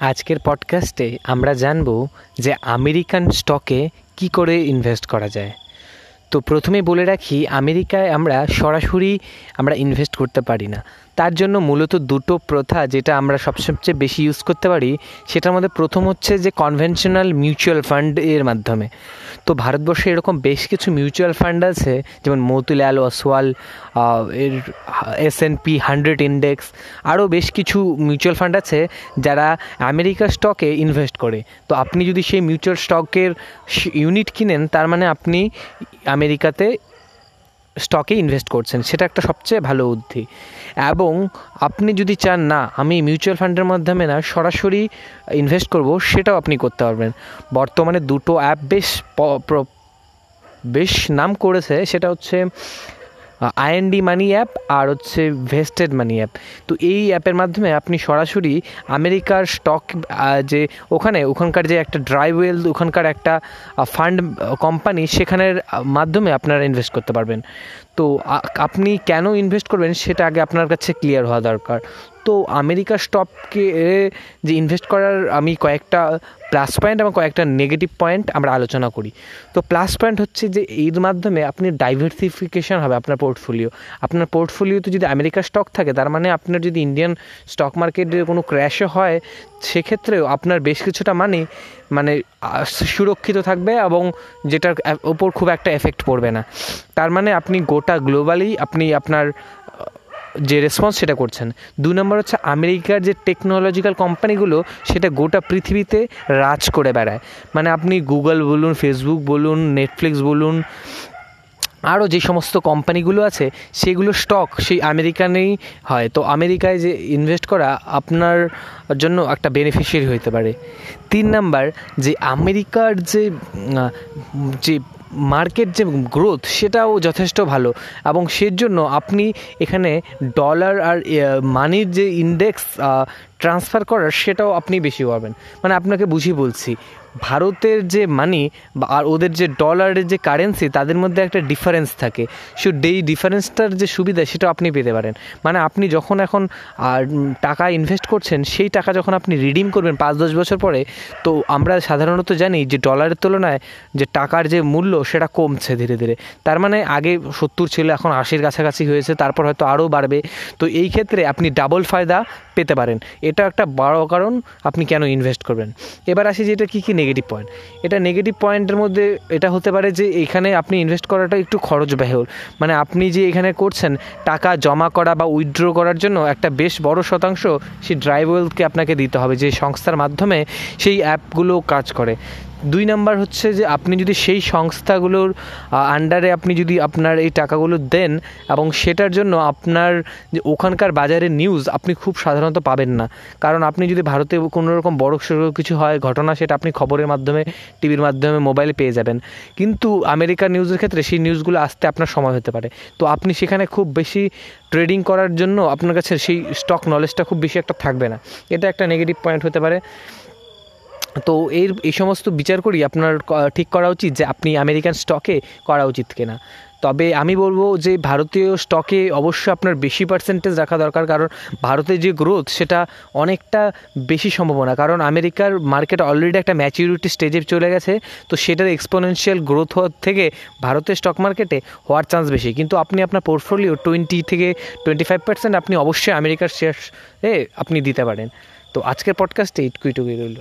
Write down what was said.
আজকের পডকাস্টে আমরা জানব যে আমেরিকান স্টকে কি করে ইনভেস্ট করা যায়। তো প্রথমে বলে রাখি, আমেরিকায় আমরা সরাসরি আমরা ইনভেস্ট করতে পারি না। তার জন্য মূলত দুটো প্রথা যেটা আমরা সবচেয়ে বেশি ইউজ করতে পারি, সেটার মধ্যে প্রথম হচ্ছে যে কনভেনশনাল মিউচুয়াল ফান্ড এর মাধ্যমে। তো ভারতবর্ষে এরকম বেশ কিছু মিউচুয়াল ফান্ড আছে, যেমন মতুলাল ওসওয়াল এর S N P hundred index আরও বেশ কিছু মিউচুয়াল ফান্ড আছে যারা আমেরিকার স্টকে ইনভেস্ট করে। তো আপনি যদি সেই মিউচুয়াল স্টকের ইউনিট কিনেন, তার মানে আপনি আমেরিকাতে স্টকে ইনভেস্ট করছেন, সেটা একটা সবচেয়ে ভালো বুদ্ধি এবং আপনি যদি চান, না, আমি মিউচুয়াল ফান্ডের মাধ্যমে না, সরাসরি ইনভেস্ট করব, সেটাও আপনি করতে পারবেন। বর্তমানে দুটো অ্যাপ বেশ বেশ নাম করেছে, সেটা হচ্ছে আইএনডি মানি অ্যাপ আর হচ্ছে ভেস্টেড মানি অ্যাপ তো এই অ্যাপের মাধ্যমে আপনি সরাসরি আমেরিকার স্টক যে ওখানে, ওখানকার যে একটা ড্রাই ওয়েলথ ওখানকার একটা ফান্ড কোম্পানি সেখানের মাধ্যমে আপনারা ইনভেস্ট করতে পারবেন। তো আপনি কেন ইনভেস্ট করবেন, সেটা আগে আপনার কাছে ক্লিয়ার হওয়া দরকার। তো আমেরিকার স্টককে যে ইনভেস্ট করার আমি কয়েকটা প্লাস পয়েন্ট এবং কয়েকটা নেগেটিভ পয়েন্ট আমরা আলোচনা করি। তো প্লাস পয়েন্ট হচ্ছে যে এর মাধ্যমে আপনি ডাইভার্সিফিকেশন হবে আপনার পোর্টফোলিও আপনার পোর্টফোলিওতে যদি আমেরিকার স্টক থাকে, তার মানে আপনার যদি ইন্ডিয়ান স্টক মার্কেটে কোনো ক্র্যাশও হয়, সেক্ষেত্রেও আপনার বেশ কিছুটা মানি মানে সুরক্ষিত থাকবে এবং যেটার ওপর খুব একটা এফেক্ট পড়বে না। তার মানে আপনি গোটা গ্লোবালি আপনি আপনার যে রেসপন্স সেটা করছেন। দু নম্বর হচ্ছে আমেরিকার যে টেকনোলজিক্যাল কোম্পানিগুলো সেটা গোটা পৃথিবীতে রাজ করে বেড়ায়। মানে আপনি গুগল বলুন ফেসবুক বলুন নেটফ্লিক্স বলুন আরও যে সমস্ত কোম্পানিগুলো আছে, সেগুলো স্টক সেই আমেরিকানেই হয়। তো আমেরিকায় যে ইনভেস্ট করা আপনার জন্য একটা বেনিফিশিয়ারি হতে পারে। তিন নাম্বার, যে আমেরিকার যে যে মার্কেট যে গ্রোথ সেটাও যথেষ্ট ভালো। এবং সেজন্য আপনি এখানে ডলার আর মানির যে ইন্ডেক্স ট্রান্সফার করার সেটাও আপনি বেশি পাবেন। মানে আপনাকে বুঝিয়ে বলছি, ভারতের যে মানি আর ওদের যে ডলারের যে কারেন্সি তাদের মধ্যে একটা ডিফারেন্স থাকে। সো এই ডিফারেন্সটার যে সুবিধা সেটা আপনি পেতে পারেন। মানে আপনি যখন এখন টাকা ইনভেস্ট করছেন, সেই টাকা যখন আপনি রিডিম করবেন পাঁচ দশ বছর পরে, তো আমরা সাধারণত জানি যে ডলারের তুলনায় যে টাকার যে মূল্য, সেটা কমছে ধীরে ধীরে। তার মানে আগে সত্তর ছিল, এখন আশির কাছাকাছি হয়েছে, তারপর হয়তো আরও বাড়বে। তো এই ক্ষেত্রে আপনি ডাবল ফায়দা পেতে পারেন। এটা একটা বড় কারণ আপনি কেন ইনভেস্ট করবেন। এবার আসি যে এটা কী কী নেগেটিভ পয়েন্ট এটা নেগেটিভ পয়েন্টের মধ্যে এটা হতে পারে যে এখানে আপনি ইনভেস্ট করাটা একটু খরচ ব্যয়ল মানে আপনি যে এখানে করছেন, টাকা জমা করা বা উইথড্র করার জন্য একটা বেশ বড় শতাংশ সেই ড্রাইভওয়েলকে আপনাকে দিতে হবে, যে সংস্থার মাধ্যমে সেই অ্যাপগুলো কাজ করে। দুই নাম্বার হচ্ছে যে আপনি যদি সেই সংস্থাগুলোর আন্ডারে আপনি যদি আপনার এই টাকাগুলো দেন এবং সেটার জন্য আপনার যে ওখানকার বাজারের নিউজ আপনি খুব সাধারণত পাবেন না। কারণ আপনি যদি ভারতে কোনো রকম বড় সড়ো কিছু হয়, ঘটনা সেটা আপনি খবরের মাধ্যমে টিভির মাধ্যমে মোবাইলে পেয়ে যাবেন। কিন্তু আমেরিকার নিউজের ক্ষেত্রে সেই নিউজগুলো আসতে আপনার সময় হতে পারে। তো আপনি সেখানে খুব বেশি ট্রেডিং করার জন্য আপনার কাছে সেই স্টক নলেজটা খুব বেশি একটা থাকবে না। এটা একটা নেগেটিভ পয়েন্ট হতে পারে। তো এর, এই সমস্ত বিচার করি আপনার ঠিক করা উচিত যে আপনি আমেরিকান স্টকে করা উচিত কিনা। তবে আমি বলব যে ভারতীয় স্টকে অবশ্যই আপনার বেশি পার্সেন্টেজ রাখা দরকার, কারণ ভারতের যে গ্রোথ সেটা অনেকটা বেশি সম্ভাবনা। কারণ আমেরিকার মার্কেট অলরেডি একটা ম্যাচিউরিটি স্টেজে চলে গেছে, তো সেটার এক্সপোনেনশিয়াল গ্রোথ হওয়ার থেকে ভারতের স্টক মার্কেটে হওয়ার চান্স বেশি। কিন্তু আপনি আপনার পোর্টফোলিও টোয়েন্টি থেকে টোয়েন্টি ফাইভ পার্সেন্ট আপনি অবশ্যই আমেরিকার শেয়ার আপনি দিতে পারেন। তো আজকের পডকাস্টে ইটকুইটুকুই রইল।